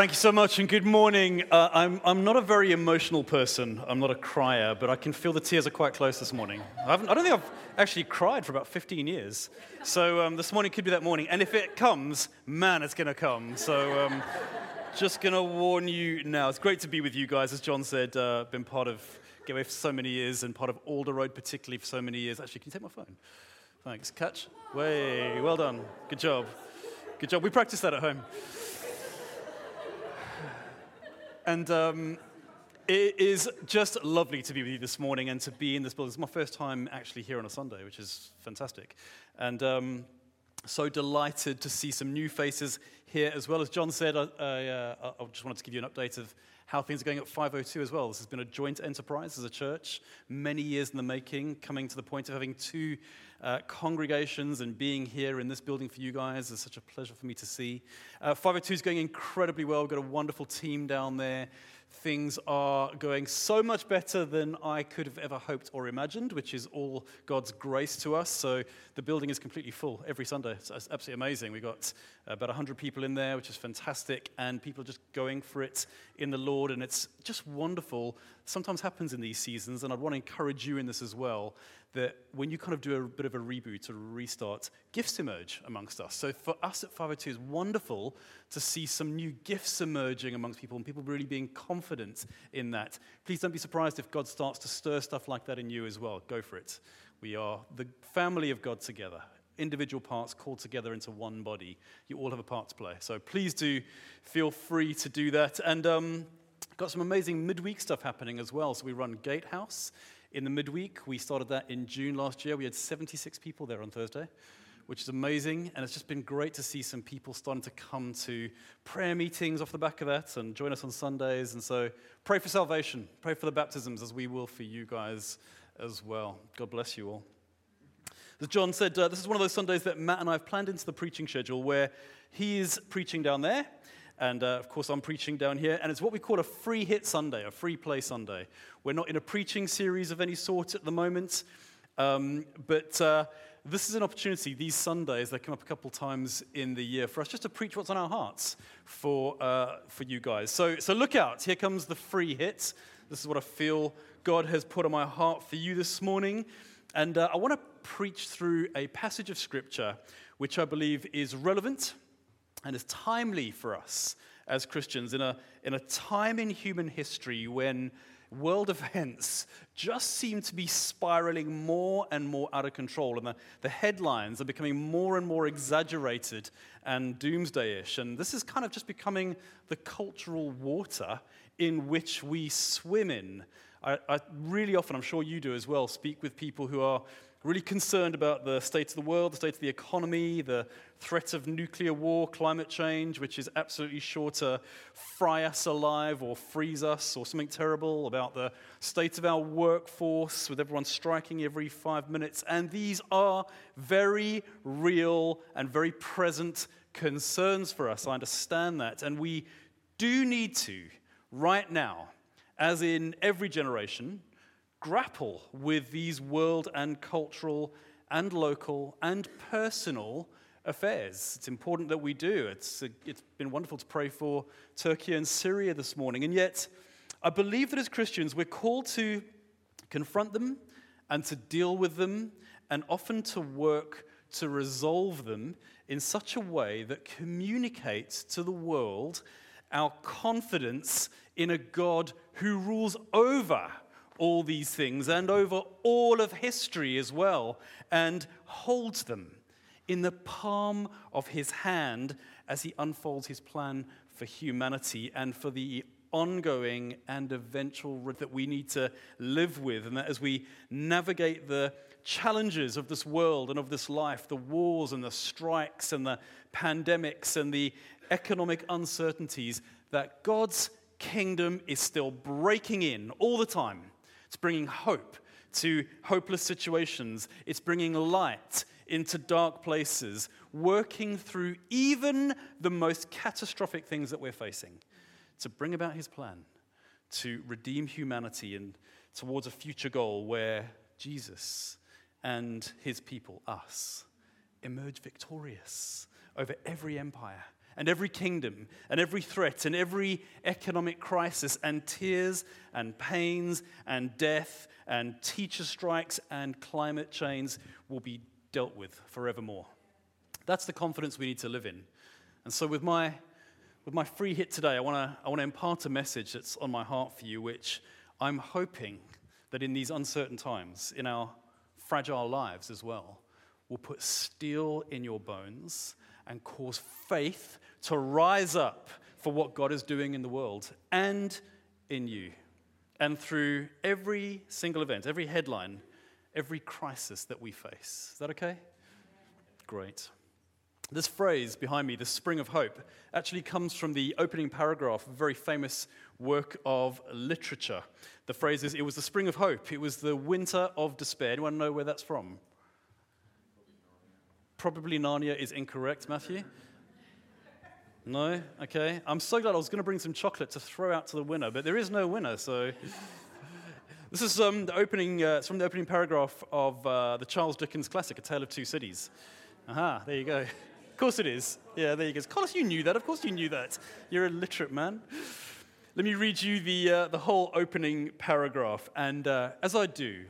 Thank you so much and good morning. Uh, I'm, I'm not a very emotional person. I'm not a crier, but I can feel the tears are quite close this morning. I, haven't, I don't think I've actually cried for about 15 years. So um, this morning could be that morning. And if it comes, man, it's going to come. So um, just going to warn you now. It's great to be with you guys. As John said, uh, been part of Gateway for so many years and part of Alder Road particularly for so many years. Actually, can you take my phone? Thanks. Catch? Way. Well done. Good job. Good job. We practiced that at home. And um, it is just lovely to be with you this morning and to be in this building. It's my first time actually here on a Sunday, which is fantastic. And um, so delighted to see some new faces here as well. As John said, I, I, uh, I just wanted to give you an update of how things are going at 502 as well. This has been a joint enterprise as a church, many years in the making, coming to the point of having two uh, congregations and being here in this building for you guys is such a pleasure for me to see. Uh, 502 is going incredibly well. We've got a wonderful team down there. Things are going so much better than I could have ever hoped or imagined, which is all God's grace to us. So the building is completely full every Sunday. It's, absolutely amazing. We've got about 100 people in there, which is fantastic, and people are just going for it in the Lord, and it's just wonderful. Sometimes happens in these seasons, and I'd want to encourage you in this as well that when you kind of do a bit of a reboot or a restart, gifts emerge amongst us. So for us at 502, it's wonderful to see some new gifts emerging amongst people and people really being confident in that. Please don't be surprised if God starts to stir stuff like that in you as well. Go for it. We are the family of God together. Individual parts called together into one body. You all have a part to play. So please do feel free to do that. And um, got some amazing midweek stuff happening as well. So we run Gatehouse in the midweek. We started that in June last year. We had 76 people there on Thursday, which is amazing. And it's just been great to see some people starting to come to prayer meetings off the back of that and join us on Sundays. And so pray for salvation, pray for the baptisms, as we will for you guys as well. God bless you all. As John said, uh, this is one of those Sundays that Matt and I have planned into the preaching schedule where he is preaching down there and uh, of course, I'm preaching down here. And it's what we call a free hit Sunday, a free play Sunday. We're not in a preaching series of any sort at the moment. Um, but uh, this is an opportunity, these Sundays, they come up a couple times in the year for us just to preach what's on our hearts for, uh, for you guys. So, so look out. Here comes the free hit. This is what I feel God has put on my heart for you this morning. And uh, I want to preach through a passage of Scripture which I believe is relevant and is timely for us as Christians in a, in a time in human history when world events just seem to be spiraling more and more out of control. And the, the headlines are becoming more and more exaggerated and doomsday-ish. And this is kind of just becoming the cultural water in which we swim in. I, I really often, I'm sure you do as well, speak with people who are really concerned about the state of the world, the state of the economy, the threat of nuclear war, climate change, which is absolutely sure to fry us alive or freeze us, or something terrible about the state of our workforce, with everyone striking every five minutes. And these are very real and very present concerns for us. I understand that. And we do need to, right now, as in every generation, grapple with these world and cultural and local and personal affairs. It's important that we do. It's, uh, it's been wonderful to pray for Turkey and Syria this morning. And yet, I believe that as Christians, we're called to confront them and to deal with them and often to work to resolve them in such a way that communicates to the world our confidence in a God who rules over all these things and over all of history as well, and holds them in the palm of his hand as he unfolds his plan for humanity and for the ongoing and eventual that we need to live with. And that as we navigate the challenges of this world and of this life, the wars and the strikes and the pandemics and the economic uncertainties, that God's kingdom is still breaking in all the time it's bringing hope to hopeless situations. It's bringing light into dark places, working through even the most catastrophic things that we're facing to bring about his plan to redeem humanity and towards a future goal where Jesus and his people, us, emerge victorious over every empire and every kingdom and every threat and every economic crisis and tears and pains and death and teacher strikes and climate change will be dealt with forevermore. That's the confidence we need to live in. And so, with my, with my free hit today, I want to I wanna impart a message that's on my heart for you, which I'm hoping that in these uncertain times, in our fragile lives as well, will put steel in your bones and cause faith to rise up for what God is doing in the world and in you. And through every single event, every headline, every crisis that we face. Is that okay? Great. This phrase behind me, the spring of hope, actually comes from the opening paragraph of a very famous work of literature. The phrase is, It was the spring of hope. It was the winter of despair. Anyone know where that's from? Probably Narnia is incorrect, Matthew. No? Okay. I'm so glad I was going to bring some chocolate to throw out to the winner, but there is no winner, so. this is um, the opening, uh, from the opening paragraph of uh, the Charles Dickens classic, A Tale of Two Cities. Aha, there you go Of course it is. Yeah, there you go. Course you knew that. Of course you knew that. You're a literate man. Let me read you the, uh, the whole opening paragraph. And uh, as I do,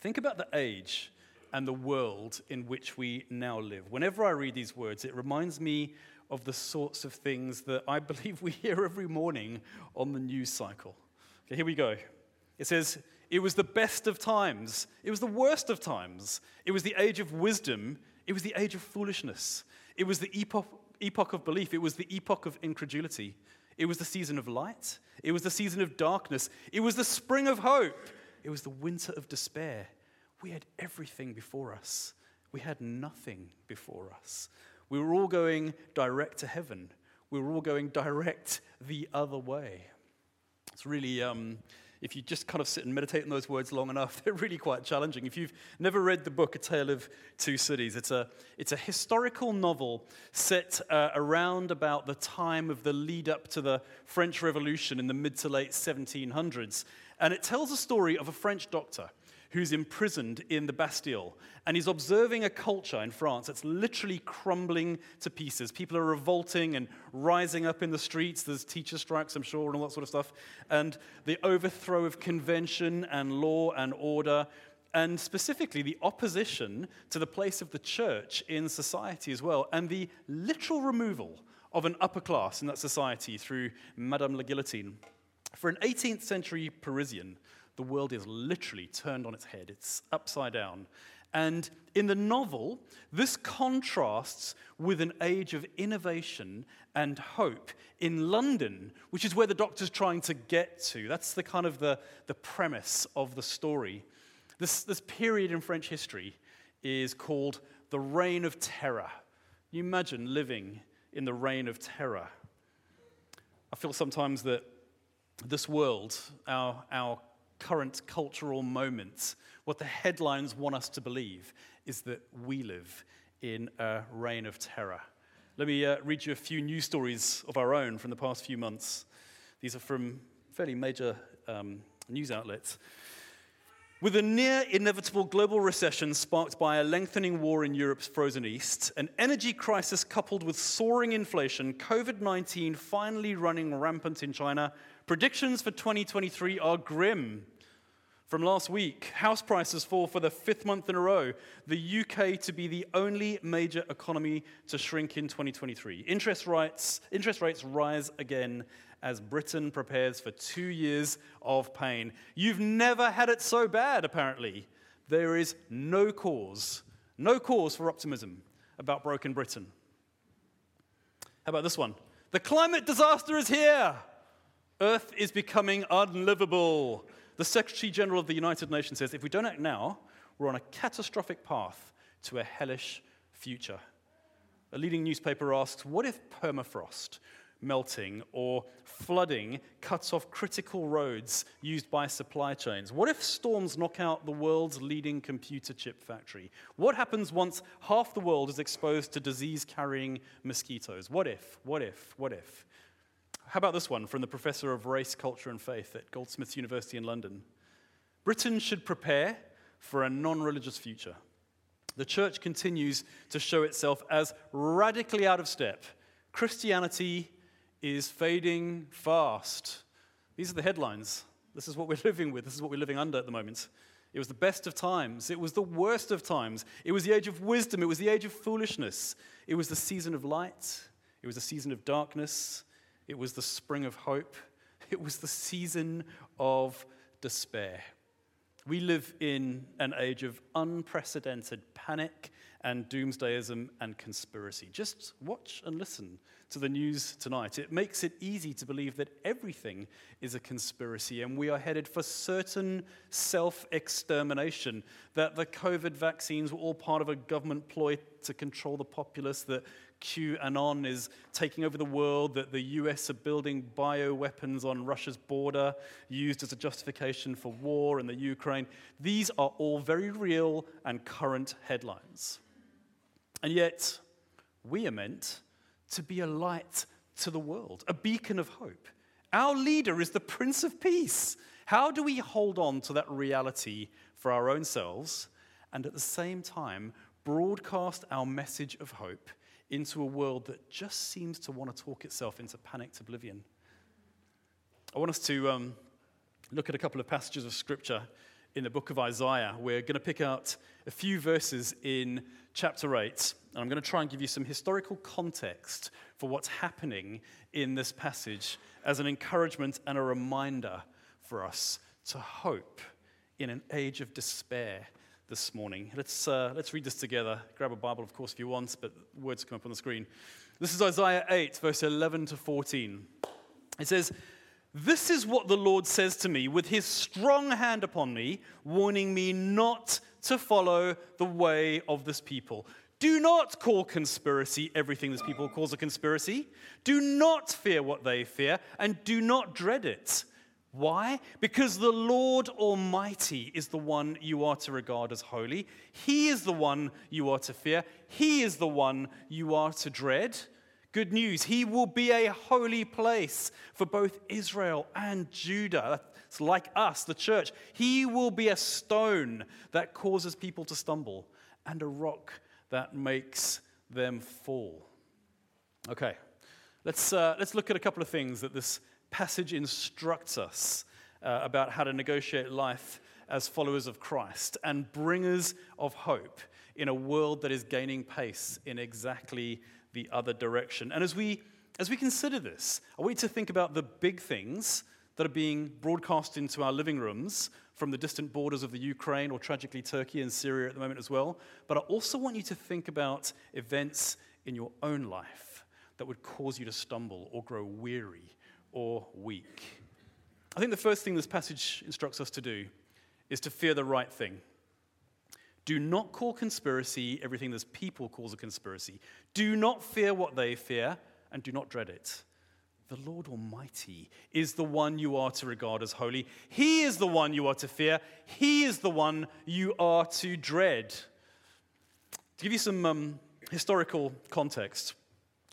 think about the age and the world in which we now live. Whenever I read these words, it reminds me of the sorts of things that I believe we hear every morning on the news cycle. Okay, here we go. It says, It was the best of times. It was the worst of times. It was the age of wisdom. It was the age of foolishness. It was the epoch, epoch of belief. It was the epoch of incredulity. It was the season of light. It was the season of darkness. It was the spring of hope. It was the winter of despair. We had everything before us. We had nothing before us. We were all going direct to heaven. We were all going direct the other way. It's really um, if you just kind of sit and meditate on those words long enough, they're really quite challenging. If you've never read the book A Tale of Two Cities, it's a, it's a historical novel set uh, around about the time of the lead up to the French Revolution in the mid to late 1700s. And it tells a story of a French doctor who's imprisoned in the Bastille. And he's observing a culture in France that's literally crumbling to pieces. People are revolting and rising up in the streets. There's teacher strikes, I'm sure, and all that sort of stuff. And the overthrow of convention and law and order. And specifically, the opposition to the place of the church in society as well. And the literal removal of an upper class in that society through Madame la Guillotine. For an 18th century Parisian, the world is literally turned on its head, it's upside down. And in the novel, this contrasts with an age of innovation and hope in London, which is where the doctor's trying to get to. That's the kind of the, the premise of the story. This, this period in French history is called the Reign of Terror. Can You imagine living in the Reign of Terror. I feel sometimes that this world, our, our current cultural moment, what the headlines want us to believe is that we live in a reign of terror. Let me uh, read you a few news stories of our own from the past few months. These are from fairly major um, news outlets. With a near inevitable global recession sparked by a lengthening war in Europe's frozen east, an energy crisis coupled with soaring inflation, COVID 19 finally running rampant in China, Predictions for 2023 are grim. From last week, house prices fall for the fifth month in a row. The UK to be the only major economy to shrink in 2023. Interest rates, interest rates rise again as Britain prepares for two years of pain. You've never had it so bad, apparently. There is no cause, no cause for optimism about broken Britain. How about this one? The climate disaster is here. Earth is becoming unlivable. The Secretary General of the United Nations says if we don't act now, we're on a catastrophic path to a hellish future. A leading newspaper asks what if permafrost melting or flooding cuts off critical roads used by supply chains? What if storms knock out the world's leading computer chip factory? What happens once half the world is exposed to disease carrying mosquitoes? What if? What if? What if? How about this one from the professor of race, culture, and faith at Goldsmiths University in London? Britain should prepare for a non religious future. The church continues to show itself as radically out of step, Christianity is fading fast. These are the headlines. This is what we're living with. This is what we're living under at the moment. It was the best of times. It was the worst of times. It was the age of wisdom. It was the age of foolishness. It was the season of light. It was the season of darkness. It was the spring of hope. It was the season of despair. We live in an age of unprecedented panic and doomsdayism and conspiracy. Just watch and listen to the news tonight. It makes it easy to believe that everything is a conspiracy and we are headed for certain self extermination, that the COVID vaccines were all part of a government ploy to control the populace, that QAnon is taking over the world, that the US are building bioweapons on Russia's border, used as a justification for war in the Ukraine. These are all very real and current headlines. And yet, we are meant to be a light to the world, a beacon of hope. Our leader is the Prince of Peace. How do we hold on to that reality for our own selves and at the same time broadcast our message of hope into a world that just seems to want to talk itself into panicked oblivion. I want us to um, look at a couple of passages of scripture in the book of Isaiah. We're going to pick out a few verses in chapter 8, and I'm going to try and give you some historical context for what's happening in this passage as an encouragement and a reminder for us to hope in an age of despair this morning. Let's, uh, let's read this together. Grab a Bible, of course, if you want, but words come up on the screen. This is Isaiah 8, verse 11 to 14. It says, This is what the Lord says to me with his strong hand upon me, warning me not to follow the way of this people. Do not call conspiracy everything this people calls a conspiracy. Do not fear what they fear, and do not dread it. Why? Because the Lord Almighty is the one you are to regard as holy. He is the one you are to fear. He is the one you are to dread. Good news, He will be a holy place for both Israel and Judah. It's like us, the church. He will be a stone that causes people to stumble and a rock that makes them fall. Okay, let's, uh, let's look at a couple of things that this passage instructs us uh, about how to negotiate life as followers of Christ and bringers of hope in a world that is gaining pace in exactly the other direction. And as we, as we consider this, I want you to think about the big things that are being broadcast into our living rooms from the distant borders of the Ukraine or tragically Turkey and Syria at the moment as well. But I also want you to think about events in your own life that would cause you to stumble or grow weary or weak. I think the first thing this passage instructs us to do is to fear the right thing. Do not call conspiracy everything this people calls a conspiracy. Do not fear what they fear, and do not dread it. The Lord Almighty is the one you are to regard as holy. He is the one you are to fear. He is the one you are to dread. To give you some um, historical context,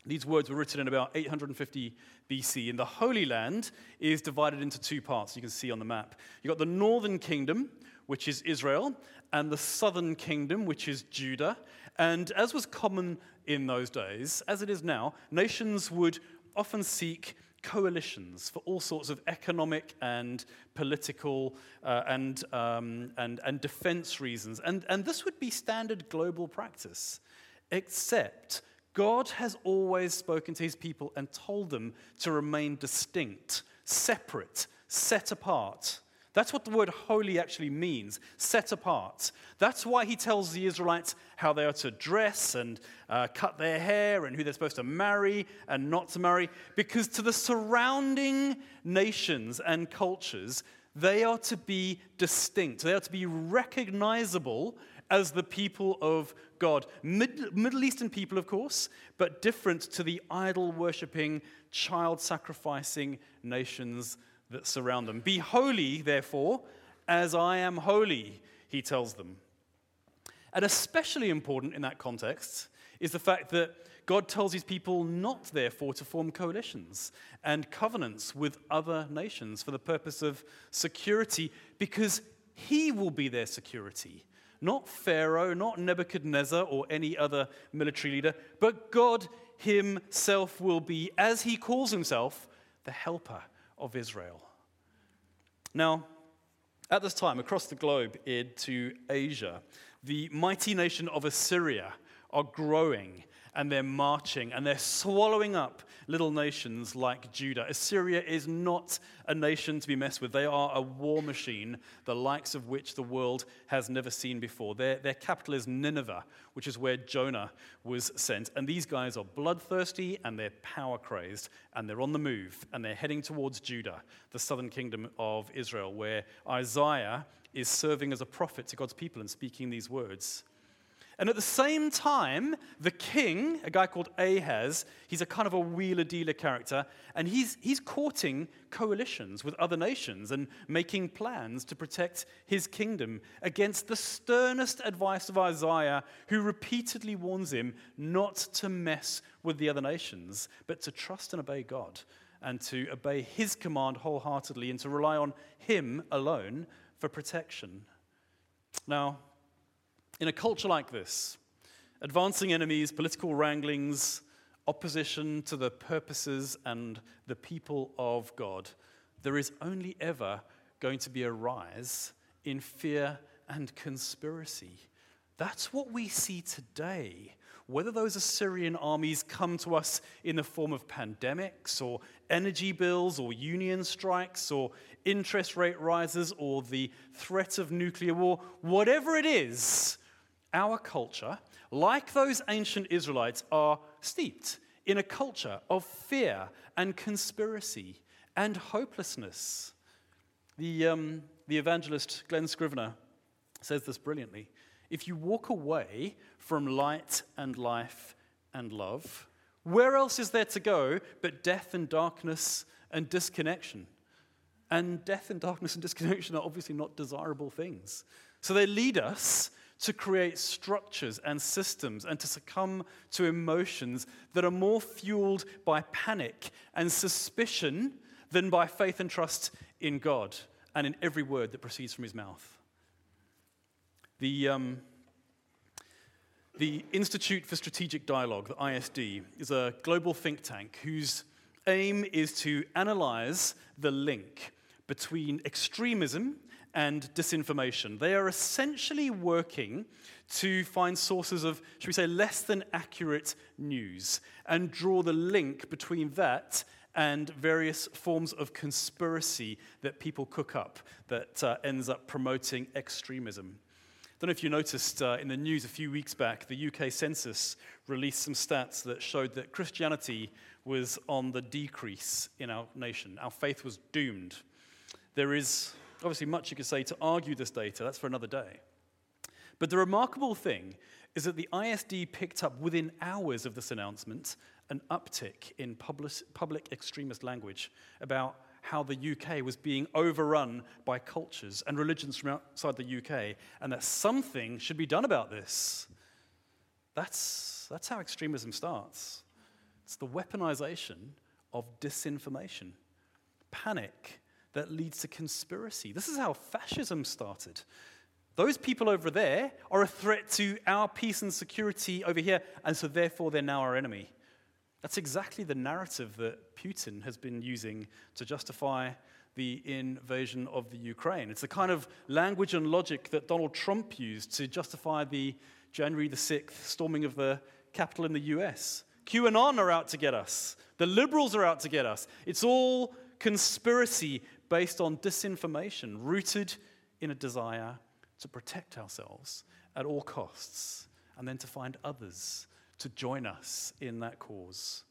these words were written in about 850 BC, and the Holy Land is divided into two parts, you can see on the map. You've got the northern kingdom, which is Israel, and the southern kingdom, which is Judah. And as was common in those days, as it is now, nations would often seek coalitions for all sorts of economic and political uh, and, um, and, and defense reasons. And, and this would be standard global practice, except God has always spoken to his people and told them to remain distinct, separate, set apart. That's what the word holy actually means set apart. That's why he tells the Israelites how they are to dress and uh, cut their hair and who they're supposed to marry and not to marry. Because to the surrounding nations and cultures, they are to be distinct, they are to be recognizable as the people of God. Mid- Middle Eastern people, of course, but different to the idol worshipping, child sacrificing nations that surround them. Be holy, therefore, as I am holy, he tells them. And especially important in that context is the fact that God tells his people not, therefore, to form coalitions and covenants with other nations for the purpose of security, because he will be their security not Pharaoh, not Nebuchadnezzar or any other military leader, but God himself will be, as he calls himself, the helper of Israel. Now, at this time, across the globe into Asia, the mighty nation of Assyria are growing and they're marching and they're swallowing up little nations like Judah. Assyria is not a nation to be messed with. They are a war machine, the likes of which the world has never seen before. Their, their capital is Nineveh, which is where Jonah was sent. And these guys are bloodthirsty and they're power crazed and they're on the move and they're heading towards Judah, the southern kingdom of Israel, where Isaiah is serving as a prophet to God's people and speaking these words. And at the same time, the king, a guy called Ahaz, he's a kind of a wheeler dealer character, and he's, he's courting coalitions with other nations and making plans to protect his kingdom against the sternest advice of Isaiah, who repeatedly warns him not to mess with the other nations, but to trust and obey God and to obey his command wholeheartedly and to rely on him alone for protection. Now, in a culture like this, advancing enemies, political wranglings, opposition to the purposes and the people of God, there is only ever going to be a rise in fear and conspiracy. That's what we see today. Whether those Assyrian armies come to us in the form of pandemics or energy bills or union strikes or interest rate rises or the threat of nuclear war, whatever it is, our culture, like those ancient Israelites, are steeped in a culture of fear and conspiracy and hopelessness. The, um, the evangelist Glen Scrivener says this brilliantly. If you walk away from light and life and love, where else is there to go but death and darkness and disconnection? And death and darkness and disconnection are obviously not desirable things. So they lead us to create structures and systems and to succumb to emotions that are more fueled by panic and suspicion than by faith and trust in God and in every word that proceeds from his mouth. The, um, the Institute for Strategic Dialogue, the ISD, is a global think tank whose aim is to analyze the link between extremism and disinformation. They are essentially working to find sources of, should we say, less than accurate news and draw the link between that and various forms of conspiracy that people cook up that uh, ends up promoting extremism. I don't know if you noticed uh, in the news a few weeks back, the UK census released some stats that showed that Christianity was on the decrease in our nation. Our faith was doomed. There is obviously much you could say to argue this data. That's for another day. But the remarkable thing is that the ISD picked up within hours of this announcement an uptick in public, public extremist language about how the UK was being overrun by cultures and religions from outside the UK, and that something should be done about this. That's, that's how extremism starts. It's the weaponization of disinformation, panic, that leads to conspiracy. This is how fascism started. Those people over there are a threat to our peace and security over here, and so therefore they're now our enemy. That's exactly the narrative that Putin has been using to justify the invasion of the Ukraine. It's the kind of language and logic that Donald Trump used to justify the January the 6th storming of the Capitol in the US. QAnon are out to get us. The liberals are out to get us. It's all conspiracy based on disinformation, rooted in a desire to protect ourselves at all costs, and then to find others to join us in that cause.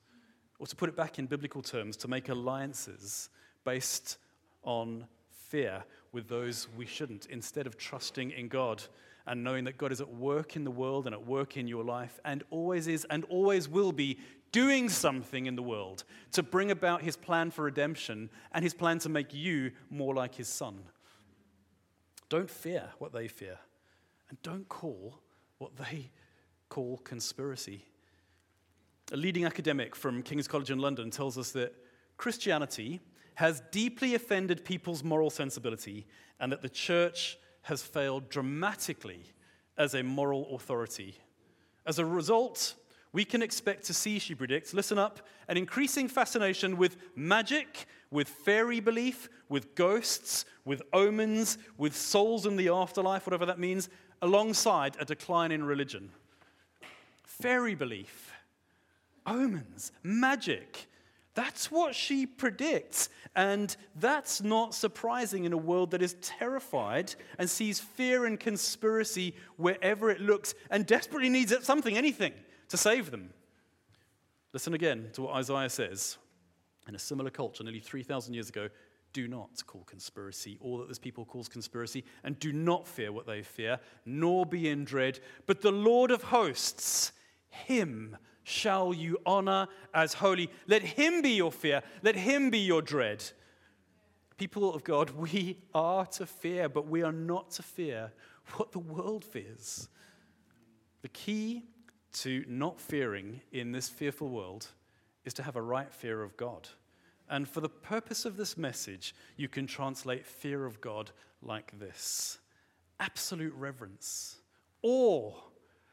Or to put it back in biblical terms, to make alliances based on fear with those we shouldn't, instead of trusting in God and knowing that God is at work in the world and at work in your life and always is and always will be doing something in the world to bring about his plan for redemption and his plan to make you more like his son. Don't fear what they fear, and don't call what they call conspiracy. A leading academic from King's College in London tells us that Christianity has deeply offended people's moral sensibility and that the church has failed dramatically as a moral authority. As a result, We can expect to see, she predicts, listen up, an increasing fascination with magic, with fairy belief, with ghosts, with omens, with souls in the afterlife, whatever that means, alongside a decline in religion. Fairy belief, omens, magic. That's what she predicts. And that's not surprising in a world that is terrified and sees fear and conspiracy wherever it looks and desperately needs something, anything, to save them. Listen again to what Isaiah says. In a similar culture, nearly 3,000 years ago, do not call conspiracy all that this people calls conspiracy, and do not fear what they fear, nor be in dread. But the Lord of hosts, him shall you honor as holy. Let him be your fear, let him be your dread. People of God, we are to fear, but we are not to fear what the world fears. The key to not fearing in this fearful world is to have a right fear of God. And for the purpose of this message, you can translate fear of God like this absolute reverence, awe,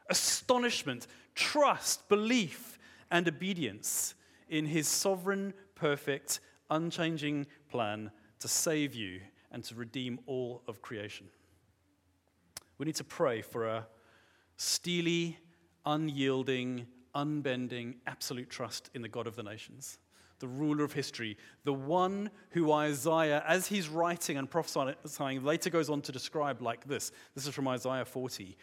astonishment, trust, belief, and obedience in his sovereign, perfect, unchanging plan to save you and to redeem all of creation. We need to pray for a steely, unyielding, unbending, absolute trust in the God of the nations, the ruler of history, the one who Isaiah, as he's writing and prophesying, later goes on to describe like this. This is from Isaiah 40.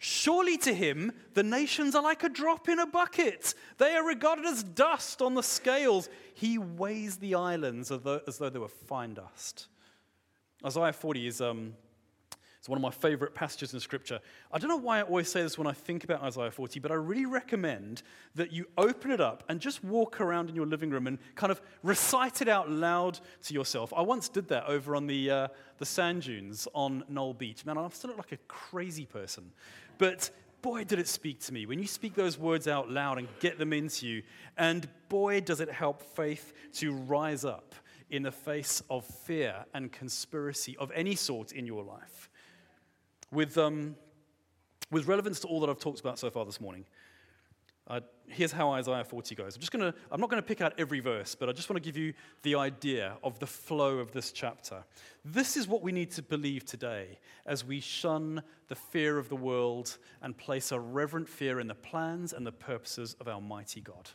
Surely to him, the nations are like a drop in a bucket. They are regarded as dust on the scales. He weighs the islands as though, as though they were fine dust. Isaiah 40 is um, it's one of my favorite passages in Scripture. I don't know why I always say this when I think about Isaiah 40, but I really recommend that you open it up and just walk around in your living room and kind of recite it out loud to yourself. I once did that over on the, uh, the sand dunes on Knoll Beach. Man, I still look like a crazy person. But boy, did it speak to me. When you speak those words out loud and get them into you, and boy, does it help faith to rise up in the face of fear and conspiracy of any sort in your life with, um, with relevance to all that I've talked about so far this morning. Uh, here's how Isaiah 40 goes. I'm just going to, I'm not going to pick out every verse, but I just want to give you the idea of the flow of this chapter. This is what we need to believe today as we shun the fear of the world and place a reverent fear in the plans and the purposes of our mighty God.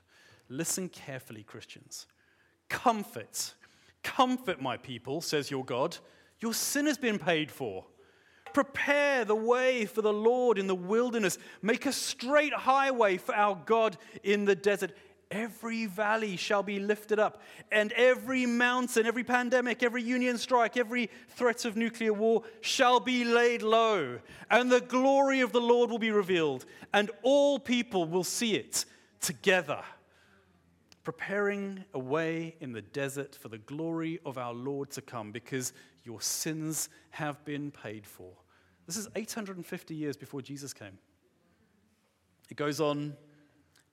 Listen carefully, Christians. Comfort, comfort my people, says your God. Your sin has been paid for. Prepare the way for the Lord in the wilderness. Make a straight highway for our God in the desert. Every valley shall be lifted up, and every mountain, every pandemic, every union strike, every threat of nuclear war shall be laid low, and the glory of the Lord will be revealed, and all people will see it together. Preparing a way in the desert for the glory of our Lord to come, because your sins have been paid for. This is 850 years before Jesus came. It goes on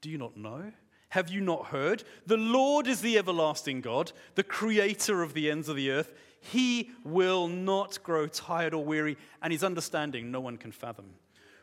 Do you not know? Have you not heard? The Lord is the everlasting God, the creator of the ends of the earth. He will not grow tired or weary, and his understanding no one can fathom.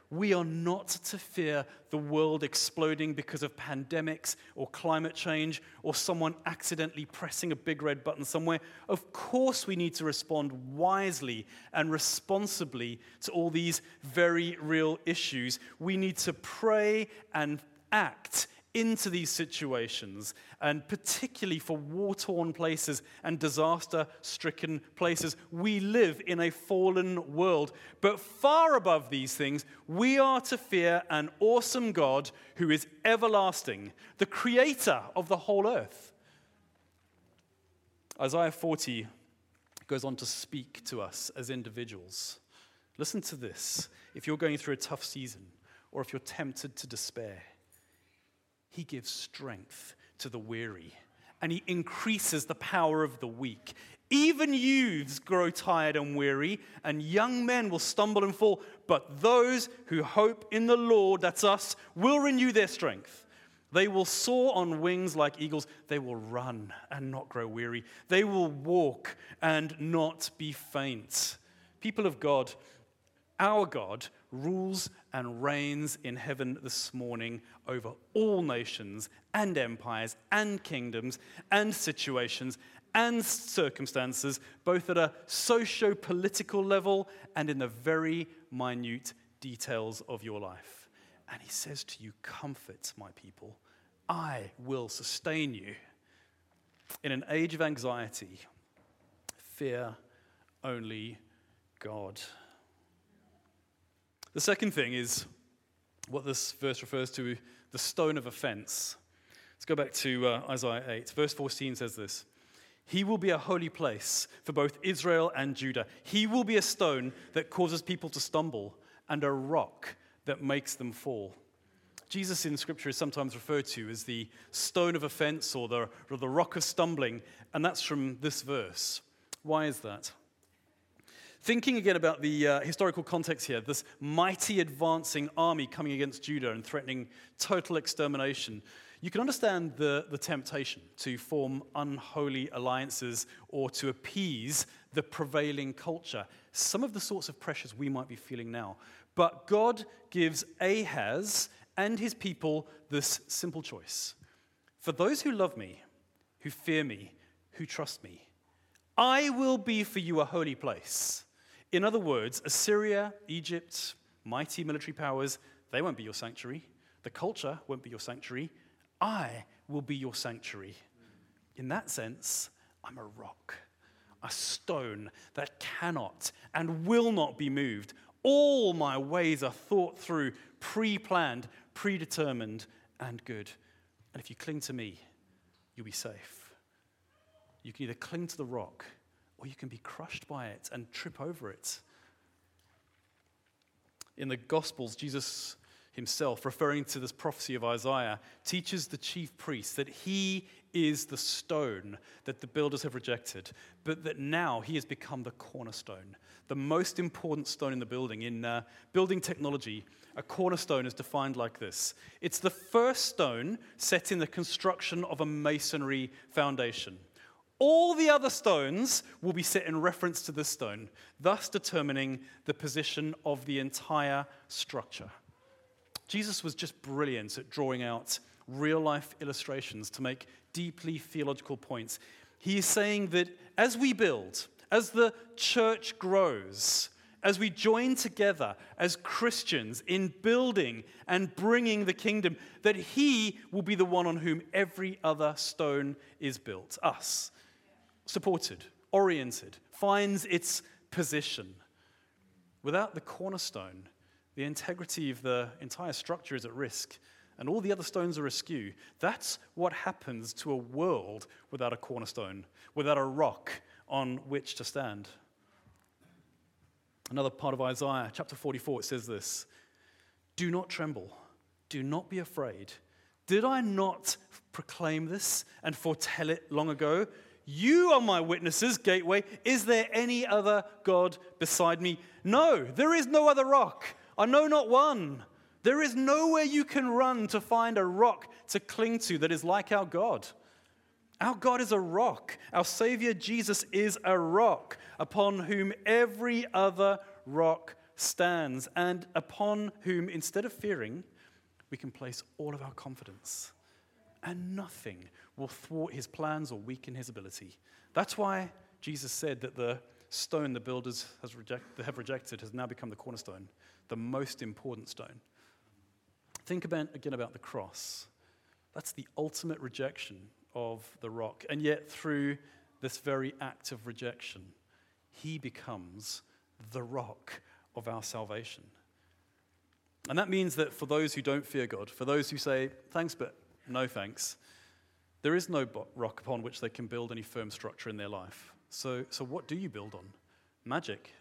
We are not to fear the world exploding because of pandemics or climate change or someone accidentally pressing a big red button somewhere. Of course, we need to respond wisely and responsibly to all these very real issues. We need to pray and act into these situations, and particularly for war torn places and disaster stricken places. We live in a fallen world. But far above these things, we are to fear an awesome God who is everlasting, the creator of the whole earth. Isaiah 40 goes on to speak to us as individuals. Listen to this. If you're going through a tough season, or if you're tempted to despair, he gives strength to the weary, and He increases the power of the weak. Even youths grow tired and weary, and young men will stumble and fall. But those who hope in the Lord, that's us, will renew their strength. They will soar on wings like eagles. They will run and not grow weary. They will walk and not be faint. People of God, our God rules and reigns in heaven this morning over all nations and empires and kingdoms and situations and circumstances, both at a socio political level and in the very minute details of your life. And he says to you, Comfort, my people. I will sustain you. In an age of anxiety, fear only God. The second thing is what this verse refers to the stone of offense. Let's go back to uh, Isaiah 8. Verse 14 says this He will be a holy place for both Israel and Judah. He will be a stone that causes people to stumble and a rock that makes them fall. Jesus in Scripture is sometimes referred to as the stone of offense or the, or the rock of stumbling, and that's from this verse. Why is that? Thinking again about the uh, historical context here, this mighty advancing army coming against Judah and threatening total extermination, you can understand the, the temptation to form unholy alliances or to appease the prevailing culture. Some of the sorts of pressures we might be feeling now. But God gives Ahaz and his people this simple choice For those who love me, who fear me, who trust me, I will be for you a holy place. In other words, Assyria, Egypt, mighty military powers, they won't be your sanctuary. The culture won't be your sanctuary. I will be your sanctuary. In that sense, I'm a rock, a stone that cannot and will not be moved. All my ways are thought through, pre planned, predetermined, and good. And if you cling to me, you'll be safe. You can either cling to the rock or you can be crushed by it and trip over it. In the Gospels, Jesus himself, referring to this prophecy of Isaiah, teaches the chief priests that he is the stone that the builders have rejected, but that now he has become the cornerstone, the most important stone in the building. In uh, building technology, a cornerstone is defined like this it's the first stone set in the construction of a masonry foundation. All the other stones will be set in reference to this stone, thus determining the position of the entire structure. Jesus was just brilliant at drawing out real life illustrations to make deeply theological points. He is saying that as we build, as the church grows, as we join together as Christians in building and bringing the kingdom, that He will be the one on whom every other stone is built. Us. Supported, oriented, finds its position. Without the cornerstone, the integrity of the entire structure is at risk and all the other stones are askew. That's what happens to a world without a cornerstone, without a rock on which to stand. Another part of Isaiah, chapter 44, it says this Do not tremble, do not be afraid. Did I not proclaim this and foretell it long ago? You are my witnesses, Gateway. Is there any other God beside me? No, there is no other rock. I know not one. There is nowhere you can run to find a rock to cling to that is like our God. Our God is a rock. Our Savior Jesus is a rock upon whom every other rock stands, and upon whom, instead of fearing, we can place all of our confidence. And nothing will thwart his plans or weaken his ability. That's why Jesus said that the stone the builders reject, have rejected has now become the cornerstone, the most important stone. Think about, again about the cross. That's the ultimate rejection of the rock. And yet, through this very act of rejection, he becomes the rock of our salvation. And that means that for those who don't fear God, for those who say, thanks, but no thanks, there is no rock upon which they can build any firm structure in their life. So, so what do you build on? Magic,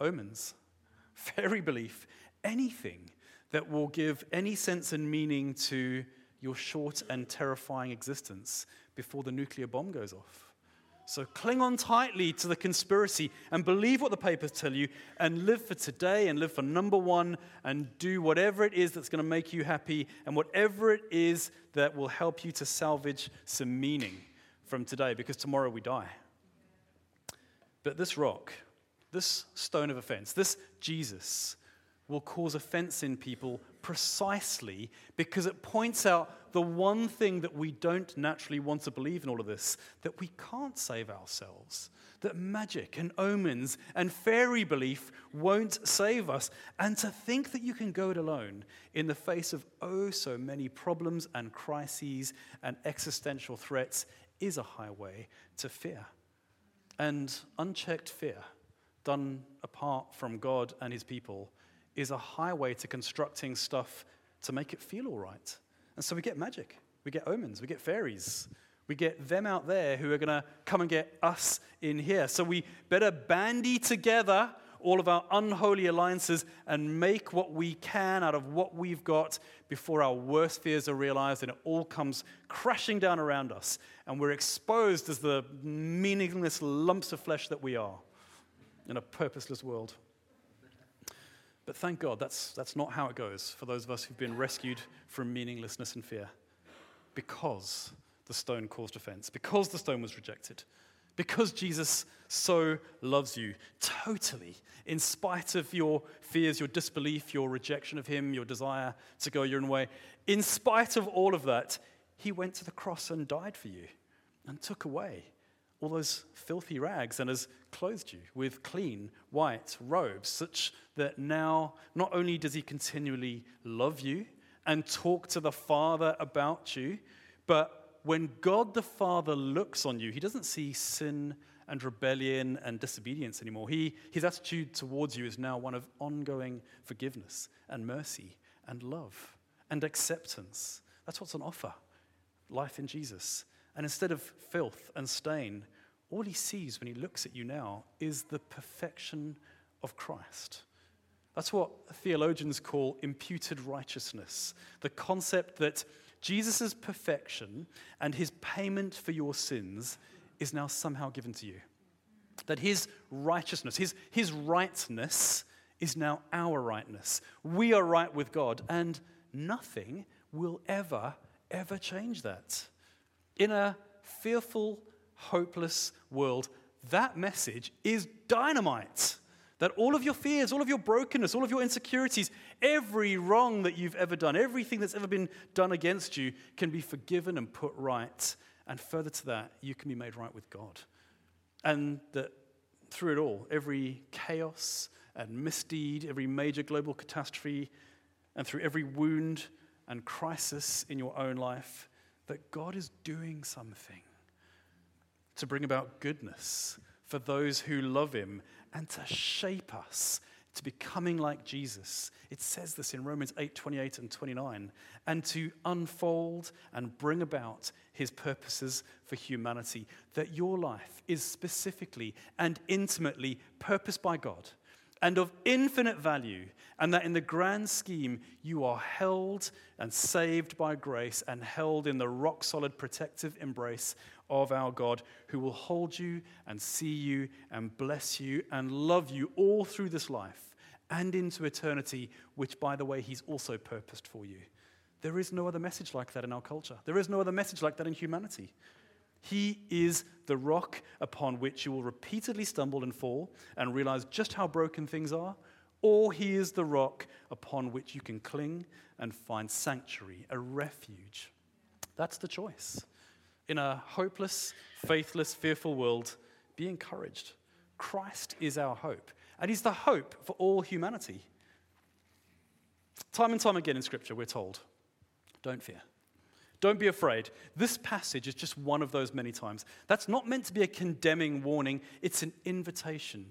omens, fairy belief, anything that will give any sense and meaning to your short and terrifying existence before the nuclear bomb goes off. So cling on tightly to the conspiracy and believe what the papers tell you and live for today and live for number one and do whatever it is that's going to make you happy and whatever it is that will help you to salvage some meaning from today because tomorrow we die. But this rock, this stone of offense, this Jesus, will cause offense in people precisely because it points out the one thing that we don't naturally want to believe in all of this that we can't save ourselves, that magic and omens and fairy belief won't save us, and to think that you can go it alone in the face of oh so many problems and crises and existential threats is a highway to fear. And unchecked fear, done apart from God and his people, is a highway to constructing stuff to make it feel all right. And so we get magic, we get omens, we get fairies, we get them out there who are going to come and get us in here. So we better bandy together all of our unholy alliances and make what we can out of what we've got before our worst fears are realized and it all comes crashing down around us and we're exposed as the meaningless lumps of flesh that we are in a purposeless world. But thank God, that's, that's not how it goes for those of us who've been rescued from meaninglessness and fear. Because the stone caused offense, because the stone was rejected, because Jesus so loves you. Totally, in spite of your fears, your disbelief, your rejection of Him, your desire to go your own way, in spite of all of that, He went to the cross and died for you and took away all those filthy rags and has clothed you with clean white robes, such that now not only does he continually love you and talk to the Father about you, but when God the Father looks on you, he doesn't see sin and rebellion and disobedience anymore. He, his attitude towards you is now one of ongoing forgiveness and mercy and love and acceptance. That's what's on offer life in Jesus. And instead of filth and stain, all he sees when he looks at you now is the perfection of Christ. That's what theologians call imputed righteousness the concept that Jesus' perfection and his payment for your sins is now somehow given to you. That his righteousness, his, his rightness, is now our rightness. We are right with God, and nothing will ever, ever change that. In a fearful, hopeless world, that message is dynamite. That all of your fears, all of your brokenness, all of your insecurities, every wrong that you've ever done, everything that's ever been done against you can be forgiven and put right. And further to that, you can be made right with God. And that through it all, every chaos and misdeed, every major global catastrophe, and through every wound and crisis in your own life, that God is doing something to bring about goodness for those who love him and to shape us to becoming like Jesus. It says this in Romans 8 28 and 29, and to unfold and bring about his purposes for humanity. That your life is specifically and intimately purposed by God and of infinite value, and that in the grand scheme you are held and saved by grace and held in the rock solid protective embrace of our God, who will hold you and see you and bless you and love you all through this life and into eternity, which, by the way, He's also purposed for you. There is no other message like that in our culture. There is no other message like that in humanity. He is the rock upon which you will repeatedly stumble and fall and realize just how broken things are, or He is the rock upon which you can cling and find sanctuary, a refuge. That's the choice. In a hopeless, faithless, fearful world, be encouraged. Christ is our hope, and He's the hope for all humanity. Time and time again in Scripture, we're told, don't fear. Don't be afraid. This passage is just one of those many times. That's not meant to be a condemning warning, it's an invitation.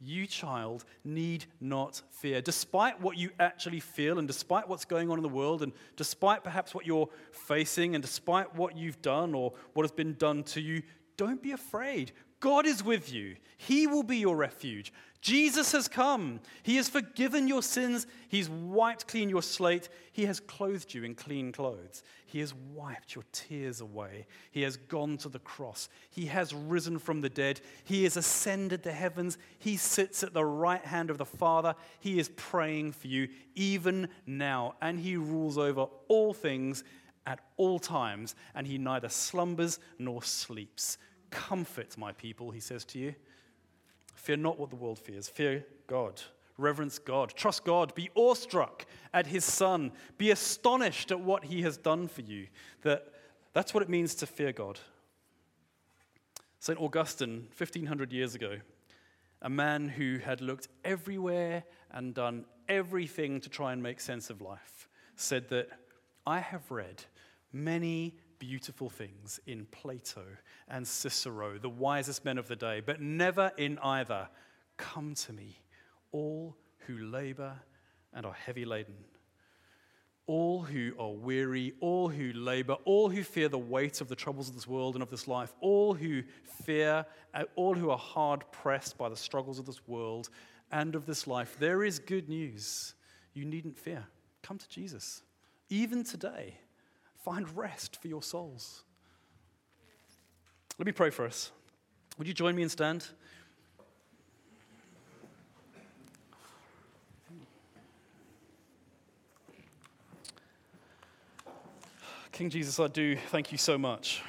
You, child, need not fear. Despite what you actually feel, and despite what's going on in the world, and despite perhaps what you're facing, and despite what you've done or what has been done to you, don't be afraid. God is with you. He will be your refuge. Jesus has come. He has forgiven your sins. He's wiped clean your slate. He has clothed you in clean clothes. He has wiped your tears away. He has gone to the cross. He has risen from the dead. He has ascended to heavens. He sits at the right hand of the Father. He is praying for you even now. And He rules over all things at all times. And He neither slumbers nor sleeps. Comfort, my people, He says to you. Fear not what the world fears, fear God. reverence God, trust God, be awestruck at his son, be astonished at what he has done for you. That, that's what it means to fear God. St. Augustine, 1500 years ago, a man who had looked everywhere and done everything to try and make sense of life, said that I have read many beautiful things in Plato and Cicero, the wisest men of the day, but never in either. Come to me, all who labor and are heavy laden all who are weary, all who labor, all who fear the weight of the troubles of this world and of this life, all who fear, uh, all who are hard pressed by the struggles of this world and of this life, there is good news. You needn't fear. Come to Jesus. Even today, find rest for your souls. Let me pray for us. Would you join me and stand? King Jesus, I do thank you so much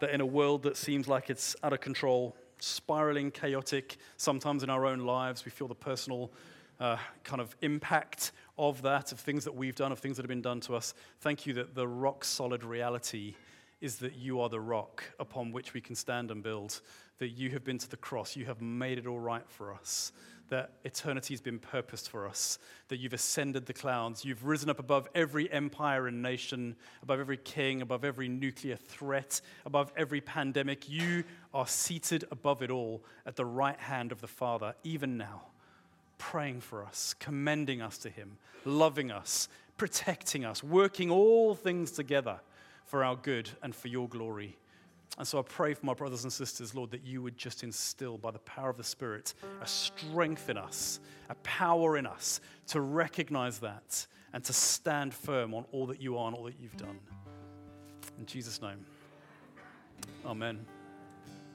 that in a world that seems like it's out of control, spiraling, chaotic, sometimes in our own lives, we feel the personal uh, kind of impact of that, of things that we've done, of things that have been done to us. Thank you that the rock solid reality is that you are the rock upon which we can stand and build, that you have been to the cross, you have made it all right for us that eternity has been purposed for us, that you've ascended the clouds, you've risen up above every empire and nation, above every king, above every nuclear threat, above every pandemic. You are seated above it all at the right hand of the Father, even now, praying for us, commending us to Him, loving us, protecting us, working all things together for our good and for your glory. And so I pray for my brothers and sisters, Lord, that you would just instill by the power of the Spirit a strength in us, a power in us to recognize that and to stand firm on all that you are and all that you've done. In Jesus' name, amen.